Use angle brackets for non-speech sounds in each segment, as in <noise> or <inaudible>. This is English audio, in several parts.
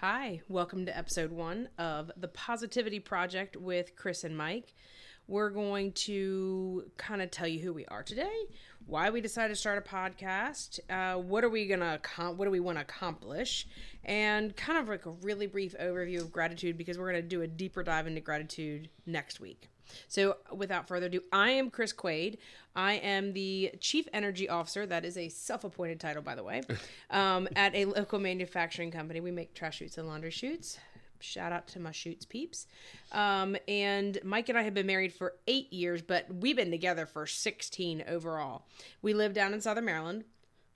Hi, welcome to episode one of the Positivity Project with Kris and Mike. We're going to kind of tell you who we are today, why we decided to start a podcast, uh, what are we gonna what do we want to accomplish, and kind of like a really brief overview of gratitude because we're gonna do a deeper dive into gratitude next week. So, without further ado, I am Kris Quaid. I am the Chief Energy Officer. That is a self appointed title, by the way, <laughs> um, at a local manufacturing company. We make trash chutes and laundry chutes. Shout out to my chutes peeps. Um, and Mike and I have been married for eight years, but we've been together for 16 overall. We live down in Southern Maryland.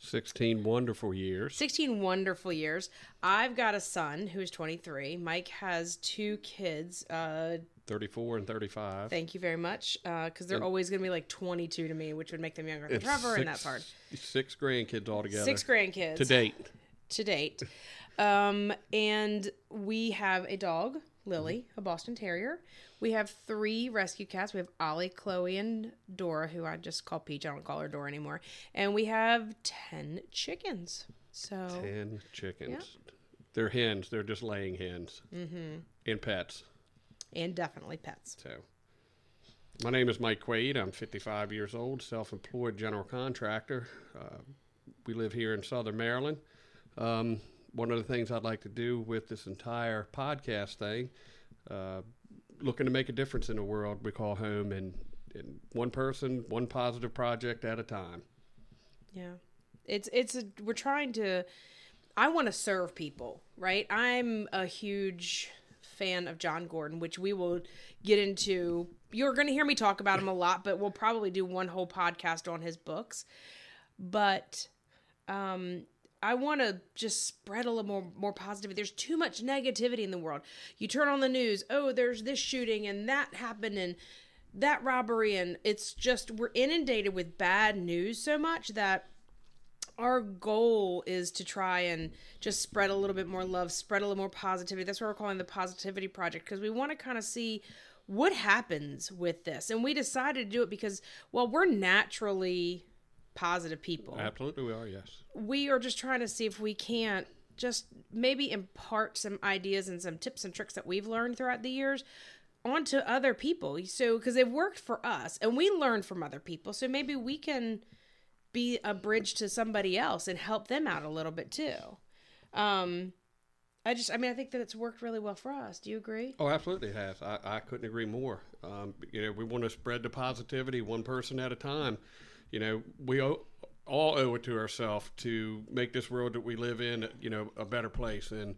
16 wonderful years. 16 wonderful years. I've got a son who's 23. Mike has two kids, uh, 34 and 35. Thank you very much. Because uh, they're and, always going to be like 22 to me, which would make them younger than Trevor, six, and that's hard. Six grandkids altogether. Six grandkids. To date. To date. <laughs> um, and we have a dog, Lily, a Boston Terrier. We have three rescue cats. We have Ollie, Chloe, and Dora, who I just call Peach. I don't call her Dora anymore. And we have 10 chickens. So 10 chickens. Yeah. They're hens. They're just laying hens. Mm-hmm. And pets and definitely pets. So, my name is Mike Quaid. I'm 55 years old, self employed general contractor. Uh, we live here in Southern Maryland. Um, one of the things I'd like to do with this entire podcast thing, uh, looking to make a difference in the world we call home, and, and one person, one positive project at a time. Yeah, it's it's a, we're trying to. I want to serve people, right? I'm a huge fan of Jon Gordon, which we will get into. You're going to hear me talk about him a lot, but we'll probably do one whole podcast on his books. But um, I want to just spread a little more more positivity. There's too much negativity in the world. You turn on the news, oh, there's this shooting and that happened and that robbery and it's just we're inundated with bad news so much that our goal is to try and just spread a little bit more love, spread a little more positivity. That's what we're calling the Positivity Project because we want to kind of see what happens with this. And we decided to do it because, well, we're naturally positive people. Absolutely, we are, yes. We are just trying to see if we can't just maybe impart some ideas and some tips and tricks that we've learned throughout the years onto other people. So, because they've worked for us and we learn from other people. So maybe we can be a bridge to somebody else and help them out a little bit too. Um, I just, I mean, I think that it's worked really well for us. Do you agree? Oh, absolutely, it has. I, I couldn't agree more. Um, you know, we want to spread the positivity one person at a time. You know, we all owe it to ourselves to make this world that we live in, you know, a better place. And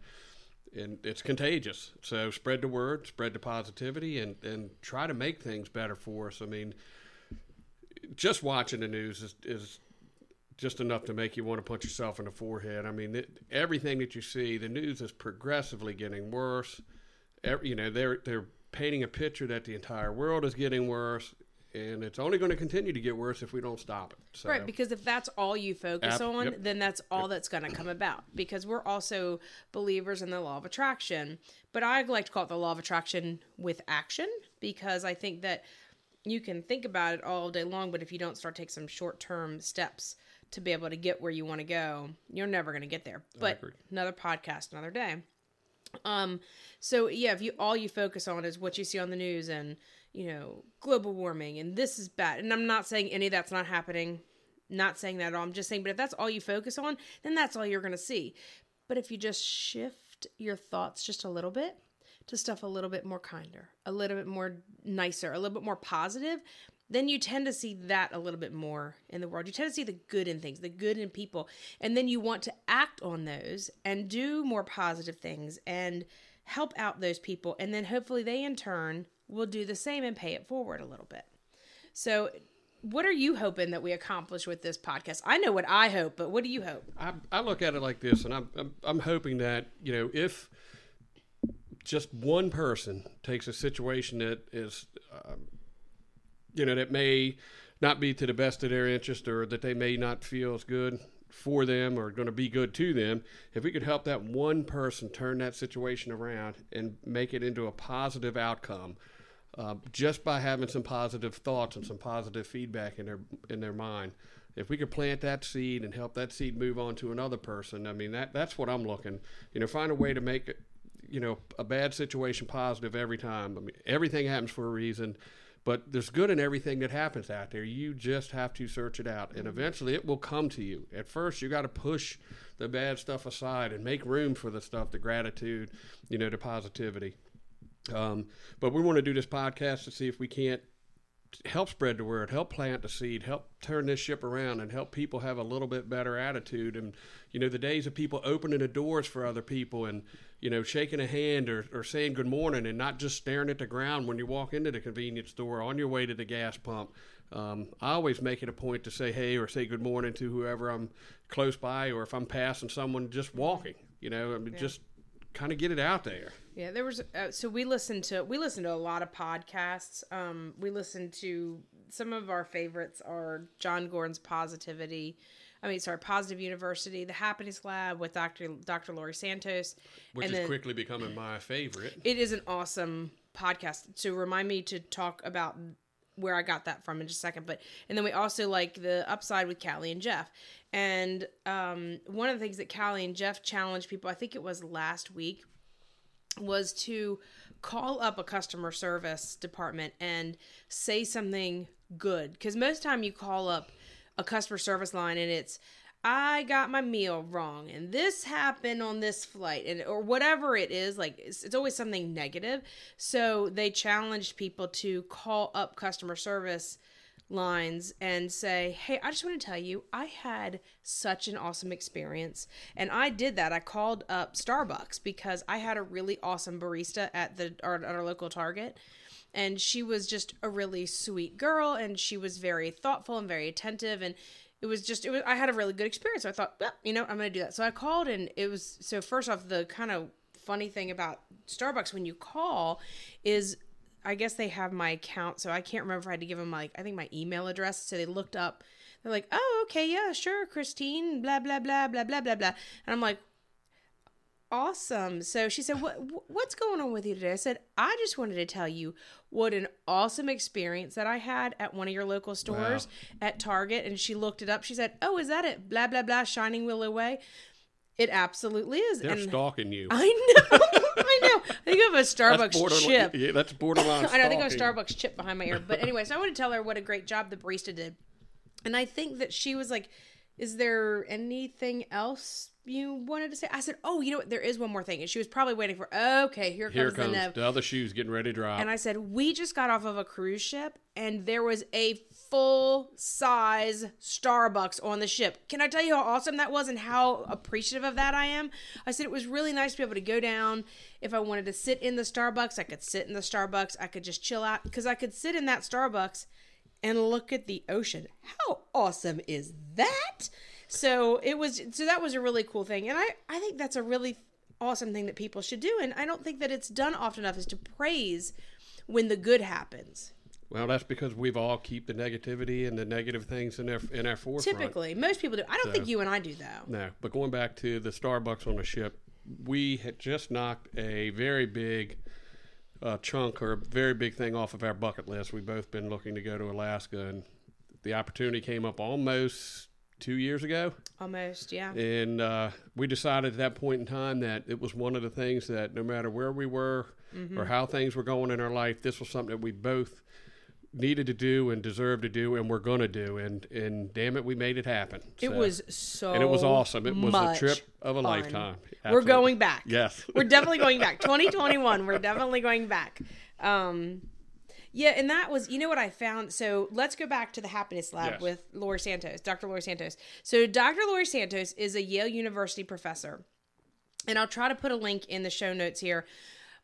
and it's contagious. So spread the word, spread the positivity, and and try to make things better for us. I mean, just watching the news is, is just enough to make you want to punch yourself in the forehead. I mean, it, everything that you see, the news is progressively getting worse. Every, you know, they're they're painting a picture that the entire world is getting worse, and it's only going to continue to get worse if we don't stop it. So, right, because if that's all you focus ap- on, yep. then that's all yep. that's going to come about. Because we're also believers in the law of attraction, but I like to call it the law of attraction with action because I think that you can think about it all day long, but if you don't start take some short term steps to be able to get where you want to go, you're never going to get there. But another podcast, another day. Um, so yeah, if you all you focus on is what you see on the news and you know global warming and this is bad, and I'm not saying any of that's not happening, not saying that at all. I'm just saying, but if that's all you focus on, then that's all you're going to see. But if you just shift your thoughts just a little bit to stuff a little bit more kinder, a little bit more nicer, a little bit more positive, then you tend to see that a little bit more in the world. You tend to see the good in things, the good in people. And then you want to act on those and do more positive things and help out those people. And then hopefully they in turn will do the same and pay it forward a little bit. So, what are you hoping that we accomplish with this podcast? I know what I hope, but what do you hope? I, I look at it like this, and I'm, I'm, I'm hoping that, you know, if just one person takes a situation that is um, you know, that may not be to the best of their interest or that they may not feel as good for them or going to be good to them, if we could help that one person turn that situation around and make it into a positive outcome, uh, just by having some positive thoughts and some positive feedback in their in their mind, if we could plant that seed and help that seed move on to another person, I mean that that's what I'm looking. You know, find a way to make you know, a bad situation positive every time. I mean, everything happens for a reason, but there's good in everything that happens out there. You just have to search it out, and eventually it will come to you. At first, you got to push the bad stuff aside and make room for the stuff, the gratitude, you know, the positivity. Um, but we want to do this podcast to see if we can't help spread the word, help plant the seed, help turn this ship around, and help people have a little bit better attitude. And you know, the days of people opening the doors for other people and you know shaking a hand or, or saying good morning and not just staring at the ground when you walk into the convenience store on your way to the gas pump. Um, I always make it a point to say hey or say good morning to whoever I'm close by, or if I'm passing someone just walking. You know, I mean, yeah. just kind of get it out there. Yeah, there was uh, so we listened to we listened to a lot of podcasts. Um, we listened to some of our favorites are Jon Gordon's Positivity. I mean, sorry, Positive University, the Happiness Lab with Dr. Dr. Laurie Santos, which and is then, quickly becoming my favorite. It is an awesome podcast. So remind me to talk about where I got that from in just a second. But and then we also like the Upside with Callie and Jeff. And um, one of the things that Callie and Jeff challenged people, I think it was last week, was to call up a customer service department and say something good. Because most time you call up a customer service line and it's I got my meal wrong and this happened on this flight and or whatever it is like it's, it's always something negative. So they challenged people to call up customer service lines and say, Hey, I just want to tell you, I had such an awesome experience. And I did that. I called up Starbucks because I had a really awesome barista at the our, at our local Target. And she was just a really sweet girl and she was very thoughtful and very attentive and it was just it was I had a really good experience. So I thought, well, you know, I'm gonna do that. So I called and it was so first off the kind of funny thing about Starbucks when you call is I guess they have my account, so I can't remember if I had to give them like I think my email address. So they looked up. They're like, "Oh, okay, yeah, sure, Christine, blah blah blah blah blah blah blah," and I'm like, "Awesome." So she said, "What what's going on with you today?" I said, "I just wanted to tell you what an awesome experience that I had at one of your local stores wow. at Target." And she looked it up. She said, "Oh, is that it? Blah blah blah, Shining Willow Way." It absolutely is. They're and stalking you. I <laughs> know. I think of a Starbucks chip. Yeah, that's borderline. <laughs> I know. I think of a Starbucks chip behind my ear. But <laughs> anyway, so I want to tell her what a great job the barista did, and I think that she was like, "Is there anything else you wanted to say?" I said, "Oh, you know what? There is one more thing." And she was probably waiting for. Okay, here comes, here comes the, the other shoes getting ready to drop. And I said, "We just got off of a cruise ship, and there was a full size Starbucks on the ship. Can I tell you how awesome that was and how appreciative of that I am? I said it was really nice to be able to go down. If I wanted to sit in the Starbucks, I could sit in the Starbucks. I could just chill out because I could sit in that Starbucks and look at the ocean. How awesome is that? So it was so that was a really cool thing. And I I think that's a really awesome thing that people should do and I don't think that it's done often enough is to praise when the good happens. Well, that's because we've all keep the negativity and the negative things in our in our forefront. Typically, most people do. I don't so, think you and I do though. No, but going back to the Starbucks on the ship, we had just knocked a very big uh, chunk or a very big thing off of our bucket list. We've both been looking to go to Alaska, and the opportunity came up almost two years ago. Almost, yeah. And uh, we decided at that point in time that it was one of the things that no matter where we were mm-hmm. or how things were going in our life, this was something that we both needed to do and deserved to do and we're going to do and and damn it we made it happen it was so and it was awesome it was a trip of a fun. lifetime Absolutely. we're going back yes we're definitely going back <laughs> 2021 we're definitely going back um yeah and that was you know what i found so let's go back to the happiness lab yes. with Laurie santos dr Laurie santos so dr Laurie santos is a yale university professor and i'll try to put a link in the show notes here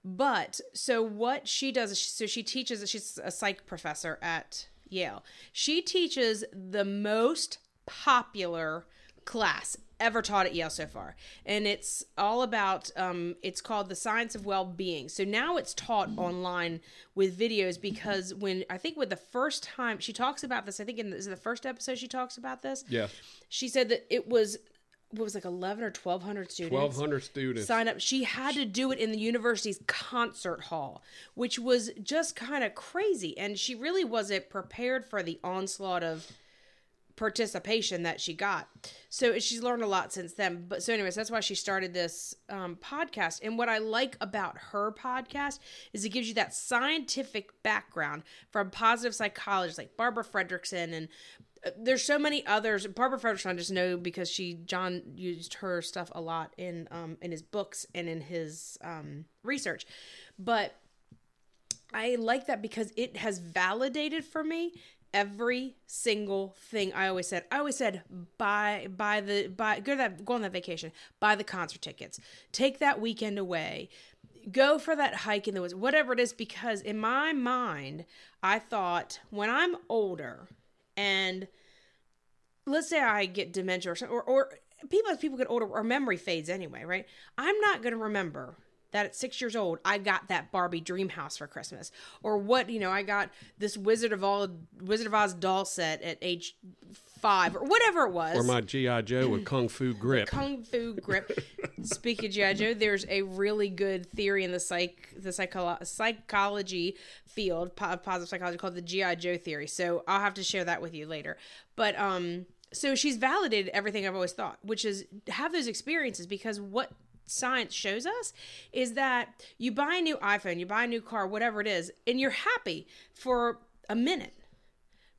but so what she does is, so she teaches, she's a psych professor at Yale. She teaches the most popular class ever taught at Yale so far. And it's all about, um, it's called The Science of Well-Being. So now it's taught online with videos because when, I think with the first time, she talks about this, I think in the, is the first episode she talks about this? Yeah. She said that it was what was like 11 or 1200 students 1200 students sign up she had to do it in the university's concert hall which was just kind of crazy and she really wasn't prepared for the onslaught of participation that she got. So she's learned a lot since then. But so, anyways, that's why she started this um, podcast. And what I like about her podcast is it gives you that scientific background from positive psychologists like Barbara Fredrickson and uh, there's so many others. Barbara Fredrickson I just know because she Jon used her stuff a lot in um in his books and in his um research. But I like that because it has validated for me every single thing I always said. I always said buy buy the buy go to that go on that vacation, buy the concert tickets, take that weekend away, go for that hike in the woods, whatever it is. Because in my mind, I thought when I'm older, and let's say I get dementia or or, or people as people get older, our memory fades anyway, right? I'm not to remember that at six years old I got that Barbie dream house for Christmas, or what you know I got this Wizard of All Wizard of Oz doll set at age five or whatever it was, or my GI Joe with Kung Fu <laughs> grip. Kung Fu grip. <laughs> Speaking of GI Joe, there's a really good theory in the psych the psycho- psychology field, of positive psychology, called the GI Joe theory. So I'll have to share that with you later. But um so she's validated everything I've always thought, which is have those experiences because what science shows us is that you buy a new iPhone, you buy a new car, whatever it is, and you're happy for a minute,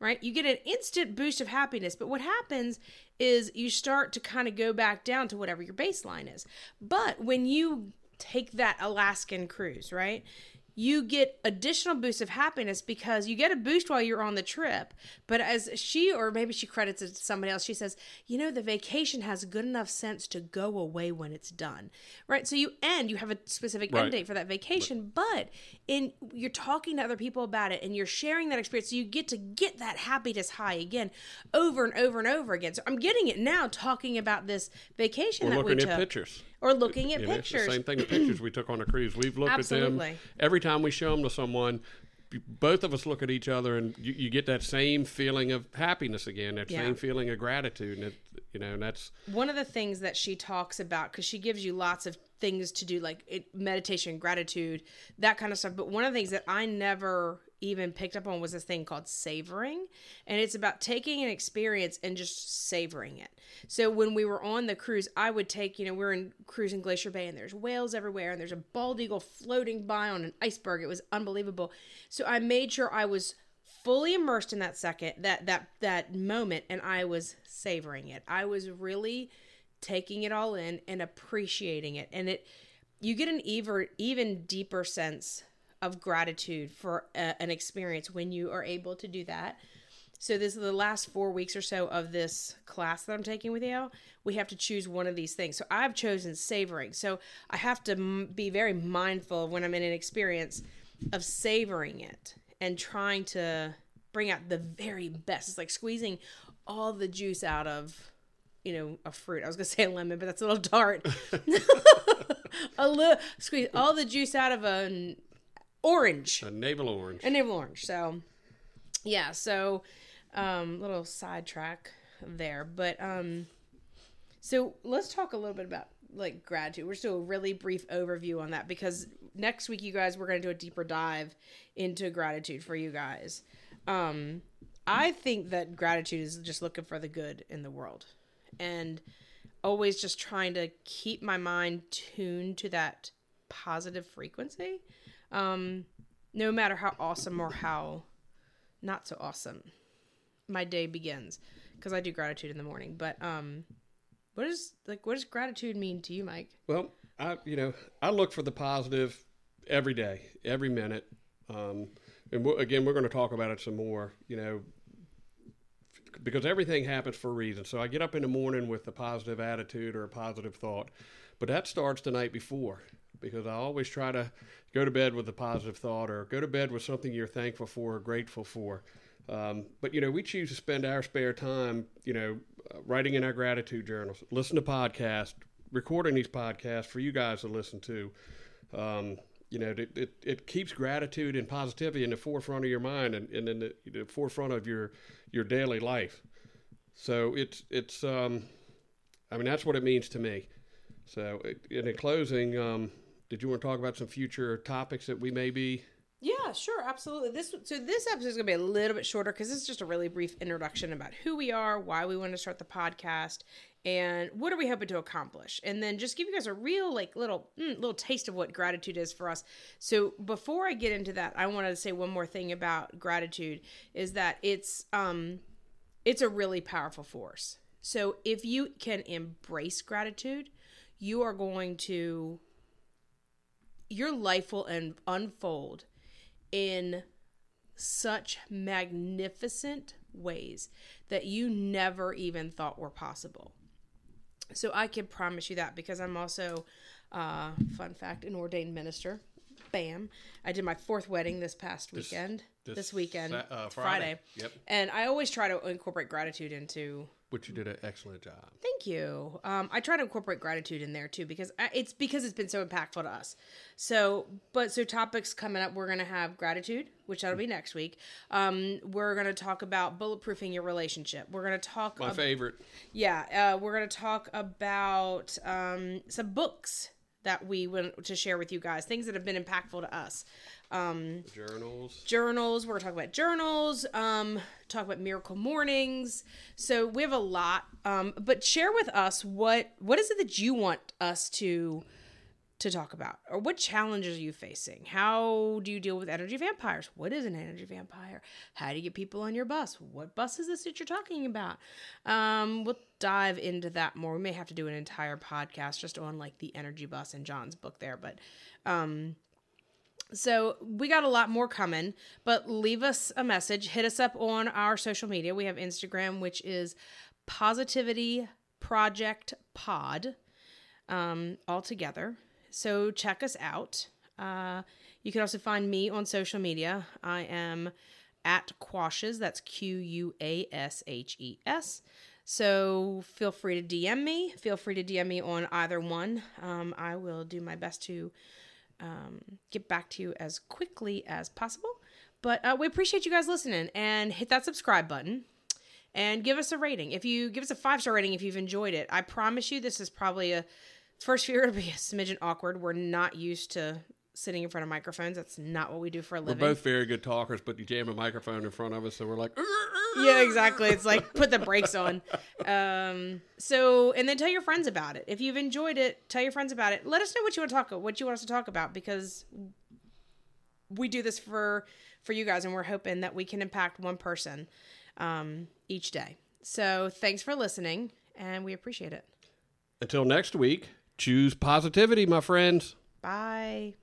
right? You get an instant boost of happiness, but what happens is you start to kind of go back down to whatever your baseline is. But when you take that Alaskan cruise, right? You get additional boosts of happiness because you get a boost while you're on the trip. But as she, or maybe she credits it to somebody else, she says, you know, the vacation has good enough sense to go away when it's done, right? So you end, you have a specific right. end date for that vacation, right. but in you're talking to other people about it and you're sharing that experience, so you get to get that happiness high again, over and over and over again. So I'm getting it now, talking about this vacation We're that looking we took. at pictures or looking at know, pictures. same thing. The pictures we took on a cruise. We've looked Absolutely. at them every time we show them to someone. Both of us look at each other, and you, you get that same feeling of happiness again. That yeah. same feeling of gratitude, and it, you know, and that's one of the things that she talks about because she gives you lots of things to do, like it, meditation, gratitude, that kind of stuff. But one of the things that I never even picked up on was this thing called savoring. And it's about taking an experience and just savoring it. So when we were on the cruise, I would take, you know, we are in cruising Glacier Bay and there's whales everywhere and there's a bald eagle floating by on an iceberg. It was unbelievable. So I made sure I was fully immersed in that second, that that that moment and I was savoring it. I was really taking it all in and appreciating it. And it you get an even even deeper sense of gratitude for a, an experience when you are able to do that. So this is the last four weeks or so of this class that I'm taking with you. We have to choose one of these things. So I've chosen savoring. So I have to m- be very mindful when I'm in an experience of savoring it and trying to bring out the very best. It's like squeezing all the juice out of, you know, a fruit. I was gonna <laughs> say a lemon, but that's a little tart. <laughs> a little squeeze all the juice out of a orange. A navel orange. A navel orange. So, yeah. So, um, little sidetrack there, but um, so let's talk a little bit about like gratitude. We're still a really brief overview on that because next week, you guys, we're going to do a deeper dive into gratitude for you guys. Um, I think that gratitude is just looking for the good in the world and always just trying to keep my mind tuned to that positive frequency um, no matter how awesome or how not so awesome my day begins because I do gratitude in the morning. But um, what is like what does gratitude mean to you, Mike? Well, I you know I look for the positive every day, every minute. Um, and we'll, again, we're going to talk about it some more. You know, because everything happens for a reason. So I get up in the morning with a positive attitude or a positive thought, but that starts the night before because I always try to go to bed with a positive thought or go to bed with something you're thankful for or grateful for. Um, but you know, we choose to spend our spare time, you know, uh, writing in our gratitude journals, listen to podcasts, recording these podcasts for you guys to listen to. Um, you know, it, it, it, keeps gratitude and positivity in the forefront of your mind and, and in the, the forefront of your your daily life. So it's it's um, I mean that's what it means to me. So in closing, um, did you want to talk about some future topics that we may be Yeah, sure, absolutely. This so this episode is going to be a little bit shorter because this is just a really brief introduction about who we are, why we want to start the podcast, and what are we hoping to accomplish, and then just give you guys a real like little mm, little taste of what gratitude is for us. So before I get into that, I wanted to say one more thing about gratitude is that it's um it's a really powerful force. So if you can embrace gratitude, you are going to your life will un- unfold in such magnificent ways that you never even thought were possible. So I can promise you that because I'm also, uh, fun fact, an ordained minister. Bam! I did my fourth wedding this past weekend. This, this weekend, uh, Friday. Friday. Yep. And I always try to incorporate gratitude into which you did an excellent job. Thank you. Um, I try to incorporate gratitude in there too because I, it's because it's been so impactful to us. So, but so topics coming up, we're gonna have gratitude, which that'll be next week. Um, we're gonna talk about bulletproofing your relationship. We're gonna talk. My ab- favorite. Yeah, uh, we're gonna talk about um, some books that we want to share with you guys, things that have been impactful to us. Um, journals. Journals. We're gonna talk about journals. Um, talk about miracle mornings. So we have a lot. Um, but share with us what what is it that you want us to to talk about, or what challenges are you facing? How do you deal with energy vampires? What is an energy vampire? How do you get people on your bus? What bus is this that you're talking about? Um, we'll dive into that more. We may have to do an entire podcast just on like the energy bus in Jon's book there, but um so we got a lot more coming, but leave us a message. Hit us up on our social media. We have Instagram, which is Positivity Project Pod, um, all together. So check us out. Uh, you can also find me on social media. I am at Quashes. That's Q U A S H E S. So feel free to DM me. Feel free to DM me on either one. Um, I will do my best to um, get back to you as quickly as possible. But uh, we appreciate you guys listening and hit that subscribe button and give us a rating. If you give us a five star rating if you've enjoyed it, I promise you this is probably a first few it'll be a smidgen awkward. We're not used to sitting in front of microphones. That's not what we do for a living. We're both very good talkers, but you jam a microphone in front of us, so we're like, yeah, exactly. It's like put the brakes <laughs> on. Um, so and then tell your friends about it. If you've enjoyed it, tell your friends about it. Let us know what you want to talk what you want us to talk about because we do this for for you guys, and we're hoping that we can impact one person um, each day. So thanks for listening, and we appreciate it. Until next week, choose positivity, my friends. Bye.